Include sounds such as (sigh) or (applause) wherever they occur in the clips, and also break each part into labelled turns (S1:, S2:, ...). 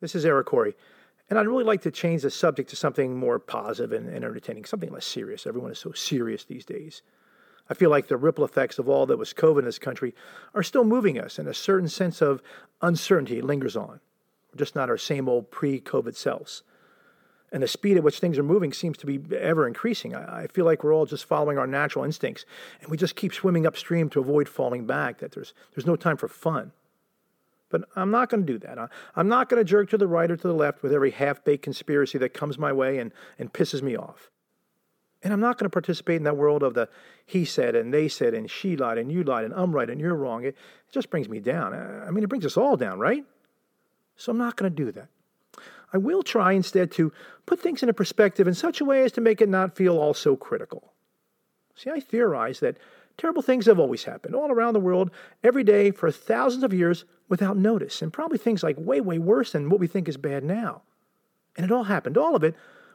S1: This is Eric Corey, and I'd really like to change the subject to something more positive and, and entertaining, something less serious. Everyone is so serious these days. I feel like the ripple effects of all that was COVID in this country are still moving us, and a certain sense of uncertainty lingers on. We're just not our same old pre COVID selves. And the speed at which things are moving seems to be ever increasing. I, I feel like we're all just following our natural instincts, and we just keep swimming upstream to avoid falling back, that there's, there's no time for fun. But I'm not going to do that. I'm not going to jerk to the right or to the left with every half baked conspiracy that comes my way and, and pisses me off. And I'm not going to participate in that world of the he said and they said and she lied and you lied and I'm right and you're wrong. It, it just brings me down. I mean, it brings us all down, right? So I'm not going to do that. I will try instead to put things in a perspective in such a way as to make it not feel all so critical. See, I theorize that terrible things have always happened all around the world, every day, for thousands of years without notice, and probably things like way, way worse than what we think is bad now. And it all happened, all of it,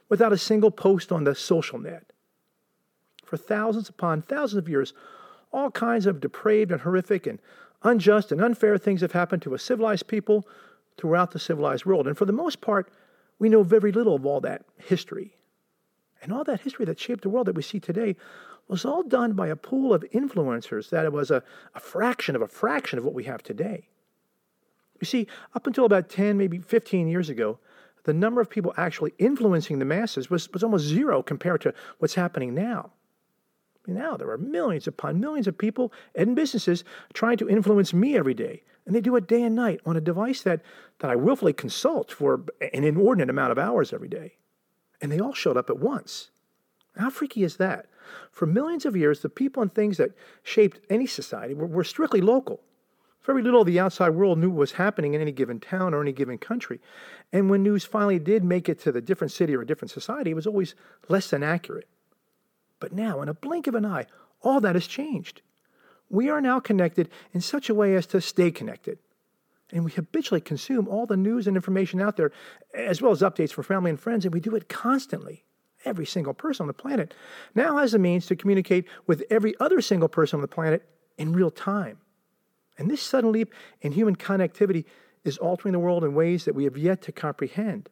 S1: without a single post on the social net for thousands upon thousands of years, all kinds of depraved and horrific and unjust and unfair things have happened to a civilized people throughout the civilized world. And for the most part, we know very little of all that history. And all that history that shaped the world that we see today was all done by a pool of influencers that was a, a fraction of a fraction of what we have today. You see, up until about 10, maybe 15 years ago, the number of people actually influencing the masses was, was almost zero compared to what's happening now. Now there are millions upon millions of people and businesses trying to influence me every day. And they do it day and night on a device that, that I willfully consult for an inordinate amount of hours every day. And they all showed up at once. How freaky is that? For millions of years, the people and things that shaped any society were, were strictly local. Very little of the outside world knew what was happening in any given town or any given country. And when news finally did make it to the different city or a different society, it was always less than accurate. But now, in a blink of an eye, all that has changed. We are now connected in such a way as to stay connected. And we habitually consume all the news and information out there, as well as updates for family and friends, and we do it constantly. Every single person on the planet now has the means to communicate with every other single person on the planet in real time. And this sudden leap in human connectivity is altering the world in ways that we have yet to comprehend.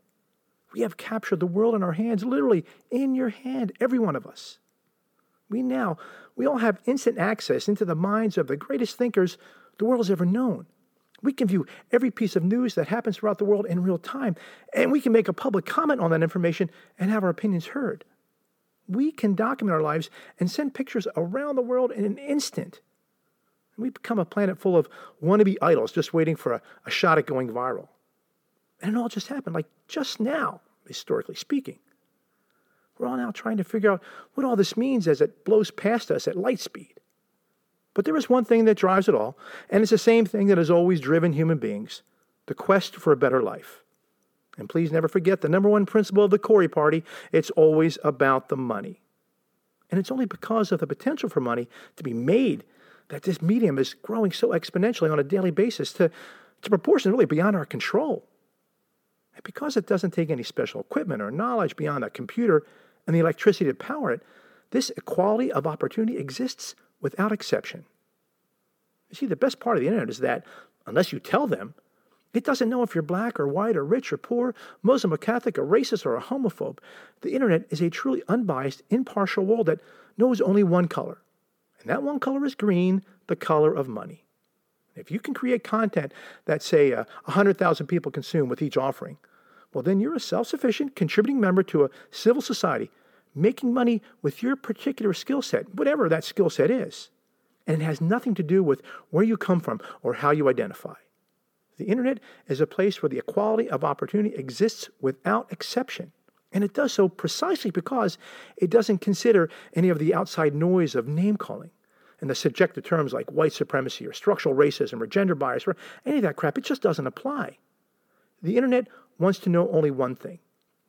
S1: We have captured the world in our hands, literally in your hand, every one of us. We now, we all have instant access into the minds of the greatest thinkers the world has ever known. We can view every piece of news that happens throughout the world in real time, and we can make a public comment on that information and have our opinions heard. We can document our lives and send pictures around the world in an instant. We become a planet full of wannabe idols just waiting for a, a shot at going viral. And it all just happened, like just now, historically speaking. We're all now trying to figure out what all this means as it blows past us at light speed. But there is one thing that drives it all, and it's the same thing that has always driven human beings the quest for a better life. And please never forget the number one principle of the Corey Party it's always about the money. And it's only because of the potential for money to be made that this medium is growing so exponentially on a daily basis to, to proportions really beyond our control. And because it doesn't take any special equipment or knowledge beyond a computer and the electricity to power it, this equality of opportunity exists without exception. You see, the best part of the internet is that, unless you tell them, it doesn't know if you're black or white or rich or poor, Muslim or Catholic or racist or a homophobe. The internet is a truly unbiased, impartial world that knows only one color. And that one color is green, the color of money. If you can create content that, say, uh, 100,000 people consume with each offering, well, then you're a self sufficient, contributing member to a civil society making money with your particular skill set, whatever that skill set is. And it has nothing to do with where you come from or how you identify. The internet is a place where the equality of opportunity exists without exception. And it does so precisely because it doesn't consider any of the outside noise of name calling and the subjective terms like white supremacy or structural racism or gender bias or any of that crap. It just doesn't apply. The internet wants to know only one thing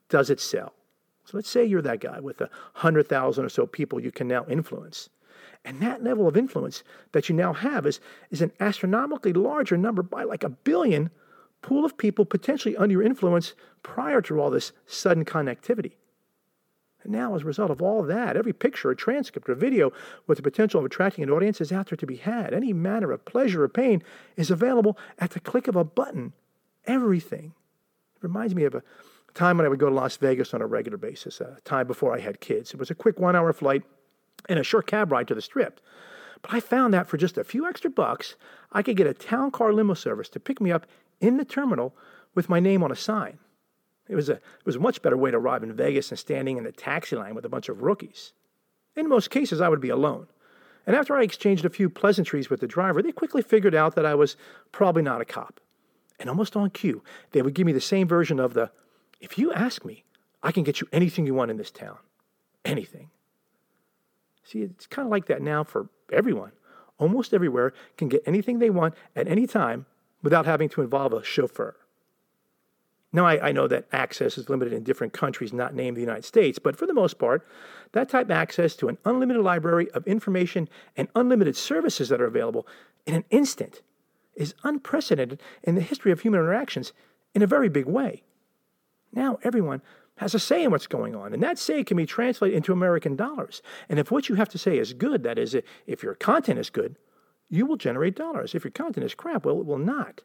S1: does it sell? So let's say you're that guy with a 100,000 or so people you can now influence. And that level of influence that you now have is, is an astronomically larger number by like a billion pool of people potentially under your influence prior to all this sudden connectivity. And now, as a result of all that, every picture, a transcript, or video with the potential of attracting an audience is out there to be had. Any manner of pleasure or pain is available at the click of a button. Everything It reminds me of a time when I would go to Las Vegas on a regular basis, a time before I had kids. It was a quick one hour flight and a short cab ride to the strip. But I found that for just a few extra bucks, I could get a town car limo service to pick me up in the terminal with my name on a sign. It was a, it was a much better way to arrive in Vegas than standing in the taxi line with a bunch of rookies. In most cases, I would be alone. And after I exchanged a few pleasantries with the driver, they quickly figured out that I was probably not a cop. And almost on cue, they would give me the same version of the if you ask me, I can get you anything you want in this town. Anything. See, it's kind of like that now for everyone. Almost everywhere can get anything they want at any time without having to involve a chauffeur. Now, I, I, know that access is limited in different countries not named the United States, but for the most part, that type of access to an unlimited library of information and unlimited services that are available in an instant is unprecedented in the history of human interactions in a very big way. Now everyone has a say in what's going on, and that say can be translated into American dollars. And if what you have to say is good, that is, if your content is good, you will generate dollars. If your content is crap, well, it will not.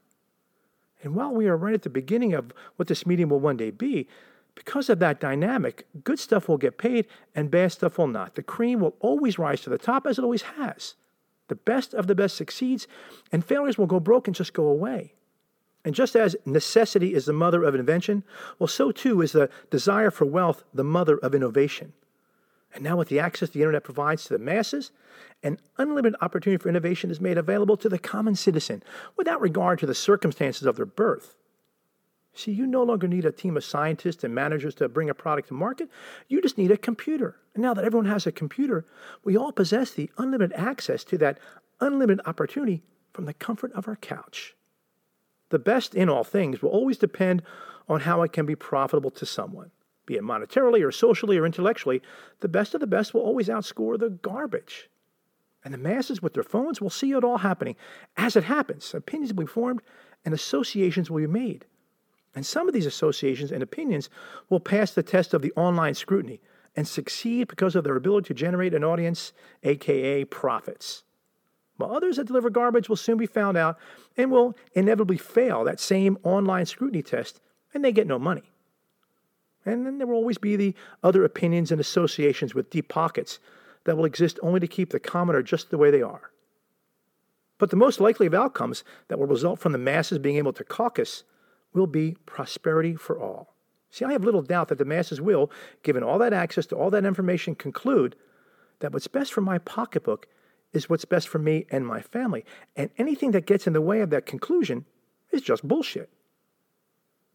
S1: And while we are right at the beginning of what this medium will one day be, because of that dynamic, good stuff will get paid and bad stuff will not. The cream will always rise to the top as it always has. The best of the best succeeds, and failures will go broke and just go away. And just as necessity is the mother of invention, well, so too is the desire for wealth the mother of innovation. And now, with the access the internet provides to the masses, an unlimited opportunity for innovation is made available to the common citizen without regard to the circumstances of their birth. See, you no longer need a team of scientists and managers to bring a product to market. You just need a computer. And now that everyone has a computer, we all possess the unlimited access to that unlimited opportunity from the comfort of our couch. The best in all things will always depend on how it can be profitable to someone. Be it monetarily or socially or intellectually, the best of the best will always outscore the garbage. And the masses with their phones will see it all happening. As it happens, opinions will be formed and associations will be made. And some of these associations and opinions will pass the test of the online scrutiny and succeed because of their ability to generate an audience, aka profits while others that deliver garbage will soon be found out and will inevitably fail that same online scrutiny test, and they get no money. And then there will always be the other opinions and associations with deep pockets that will exist only to keep the commoner just the way they are. But the most likely of outcomes that will result from the masses being able to caucus will be prosperity for all. See, I have little doubt that the masses will, given all that access to all that information, conclude that what's best for my pocketbook is what's best for me and my family. And anything that gets in the way of that conclusion is just bullshit.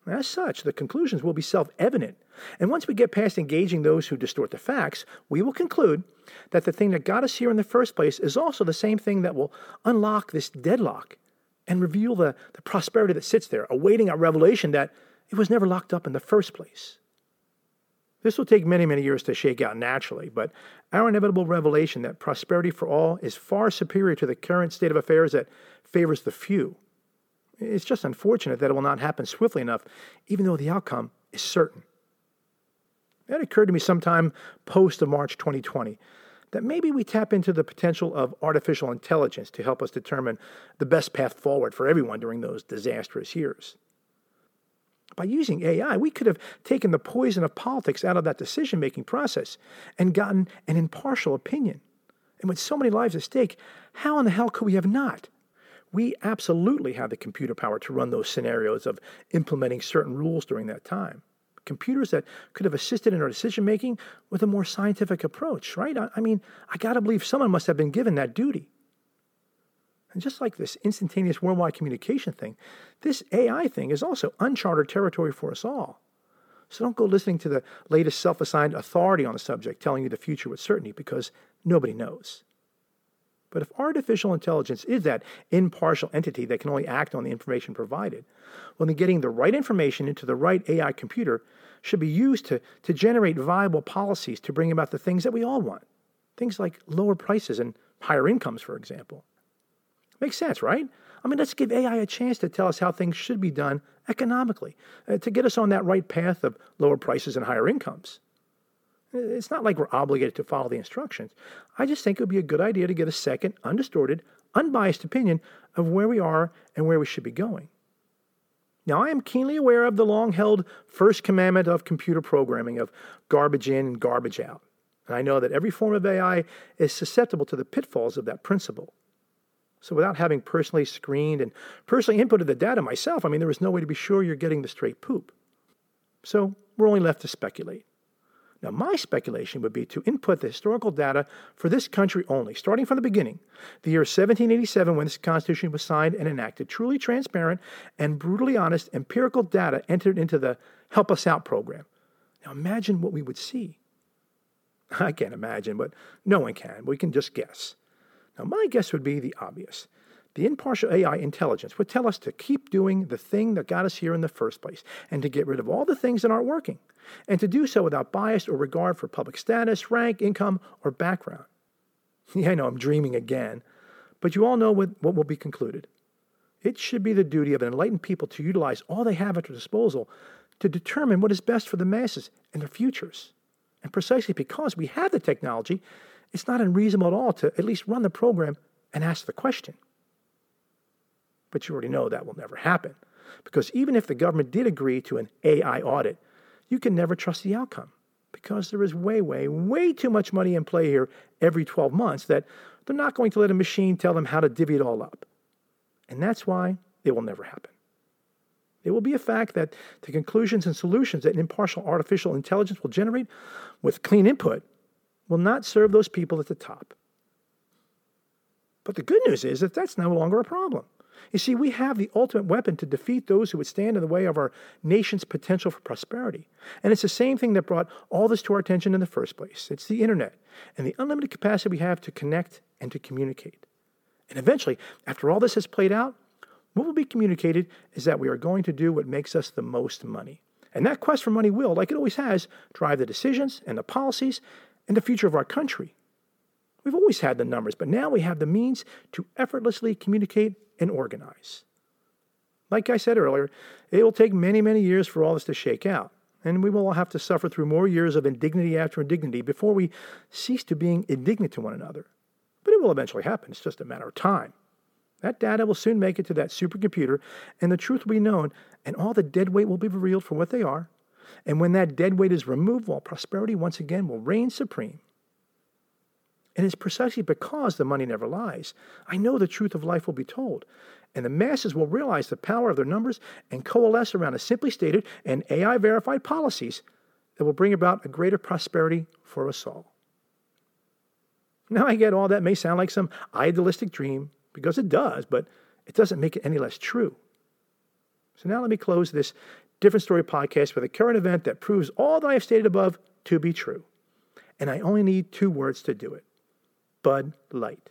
S1: As such, the conclusions will be self evident. And once we get past engaging those who distort the facts, we will conclude that the thing that got us here in the first place is also the same thing that will unlock this deadlock and reveal the, the prosperity that sits there, awaiting our revelation that it was never locked up in the first place. This will take many, many years to shake out naturally, but our inevitable revelation that prosperity for all is far superior to the current state of affairs that favors the few. It's just unfortunate that it will not happen swiftly enough, even though the outcome is certain. That occurred to me sometime post of March 2020 that maybe we tap into the potential of artificial intelligence to help us determine the best path forward for everyone during those disastrous years. By using AI, we could have taken the poison of politics out of that decision making process and gotten an impartial opinion. And with so many lives at stake, how in the hell could we have not? We absolutely have the computer power to run those scenarios of implementing certain rules during that time. Computers that could have assisted in our decision making with a more scientific approach, right? I, I mean, I got to believe someone must have been given that duty. And just like this instantaneous worldwide communication thing, this AI thing is also uncharted territory for us all. So don't go listening to the latest self assigned authority on the subject telling you the future with certainty because nobody knows. But if artificial intelligence is that impartial entity that can only act on the information provided, well, then getting the right information into the right AI computer should be used to, to generate viable policies to bring about the things that we all want. Things like lower prices and higher incomes, for example. Makes sense, right? I mean, let's give AI a chance to tell us how things should be done economically, uh, to get us on that right path of lower prices and higher incomes. It's not like we're obligated to follow the instructions. I just think it would be a good idea to get a second, undistorted, unbiased opinion of where we are and where we should be going. Now, I am keenly aware of the long held first commandment of computer programming of garbage in and garbage out. And I know that every form of AI is susceptible to the pitfalls of that principle. So, without having personally screened and personally inputted the data myself, I mean, there was no way to be sure you're getting the straight poop. So, we're only left to speculate. Now, my speculation would be to input the historical data for this country only, starting from the beginning, the year 1787 when this Constitution was signed and enacted. Truly transparent and brutally honest empirical data entered into the Help Us Out program. Now, imagine what we would see. (laughs) I can't imagine, but no one can. We can just guess. Now, my guess would be the obvious the impartial AI intelligence would tell us to keep doing the thing that got us here in the first place and to get rid of all the things that aren't working, and to do so without bias or regard for public status, rank, income, or background. (laughs) Yeah, I know I'm dreaming again, but you all know what, will be concluded. It should be the duty of an enlightened people to utilize all they have at their disposal to determine what is best for the masses and their futures. And precisely because we have the technology, it's not unreasonable at all to at least run the program and ask the question. But you already know that will never happen. Because even if the government did agree to an AI audit, you can never trust the outcome. Because there is way, way, way too much money in play here every 12 months that they're not going to let a machine tell them how to divvy it all up. And that's why it will never happen. It will be a fact that the conclusions and solutions that an impartial artificial intelligence will generate with clean input will not serve those people at the top. But the good news is that that's no longer a problem. You see, we have the ultimate weapon to defeat those who would stand in the way of our nation's potential for prosperity. And it's the same thing that brought all this to our attention in the first place it's the internet and the unlimited capacity we have to connect and to communicate. And eventually, after all this has played out, what will be communicated is that we are going to do what makes us the most money. And that quest for money will, like it always has, drive the decisions and the policies and the future of our country. We've always had the numbers, but now we have the means to effortlessly communicate and organize. Like I said earlier, it will take many, many years for all this to shake out, and we will all have to suffer through more years of indignity after indignity before we cease to being indignant to one another. But it will eventually happen. It's just a matter of time. That data will soon make it to that supercomputer, and the truth will be known, and all the dead weight will be revealed for what they are. And when that dead weight is removed, well, prosperity once again will reign supreme. And it's precisely because the money never lies. I know the truth of life will be told. And the masses will realize the power of their numbers and coalesce around a simply stated and AI verified policies that will bring about a greater prosperity for us all. Now, I get all that may sound like some idealistic dream, because it does, but it doesn't make it any less true. So now let me close this Different Story podcast with a current event that proves all that I have stated above to be true. And I only need two words to do it Bud Light.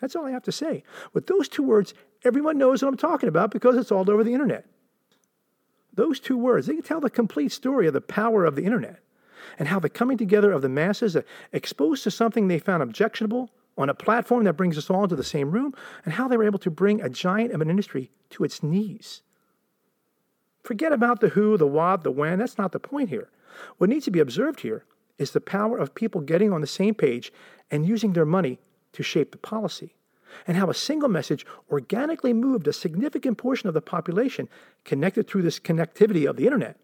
S1: That's all I have to say. With those two words, everyone knows what I'm talking about because it's all over the internet. Those two words, they can tell the complete story of the power of the internet and how the coming together of the masses exposed to something they found objectionable on a platform that brings us all into the same room and how they were able to bring a giant of an industry to its knees. Forget about the who, the what, the when. That's not the point here. What needs to be observed here is the power of people getting on the same page and using their money to shape the policy, and how a single message organically moved a significant portion of the population connected through this connectivity of the internet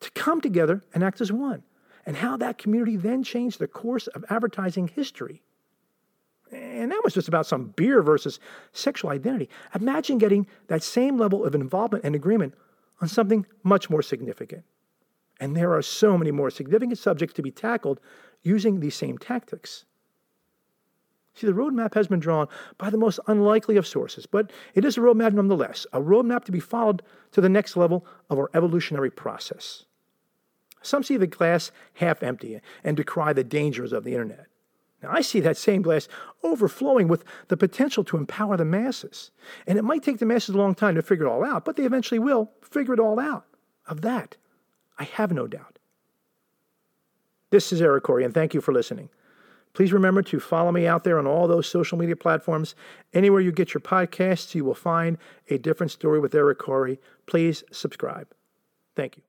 S1: to come together and act as one, and how that community then changed the course of advertising history. And that was just about some beer versus sexual identity. Imagine getting that same level of involvement and agreement on something much more significant. And there are so many more significant subjects to be tackled using these same tactics. See, the roadmap has been drawn by the most unlikely of sources, but it is a roadmap nonetheless, a roadmap to be followed to the next level of our evolutionary process. Some see the glass half empty and decry the dangers of the internet. I see that same glass overflowing with the potential to empower the masses. And it might take the masses a long time to figure it all out, but they eventually will figure it all out. Of that, I have no doubt. This is Eric Corey, and thank you for listening. Please remember to follow me out there on all those social media platforms. Anywhere you get your podcasts, you will find a different story with Eric Corey. Please subscribe. Thank you.